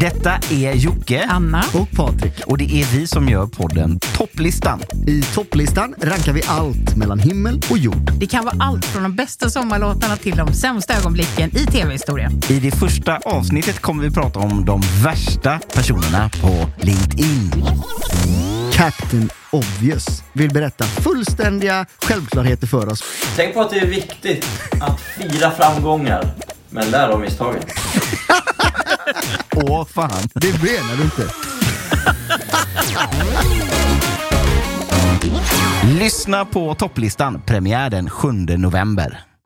Detta är Jocke Anna. och Patrik. och det är vi som gör podden Topplistan. I topplistan rankar vi allt mellan himmel och jord. Det kan vara allt från de bästa sommarlåtarna till de sämsta ögonblicken i tv-historien. I det första avsnittet kommer vi prata om de värsta personerna på LinkedIn. Captain Obvious vill berätta fullständiga självklarheter för oss. Tänk på att det är viktigt att fira framgångar, men lär av misstagen. Åh fan. Det menar du inte. Lyssna på Topplistan, premiär den 7 november.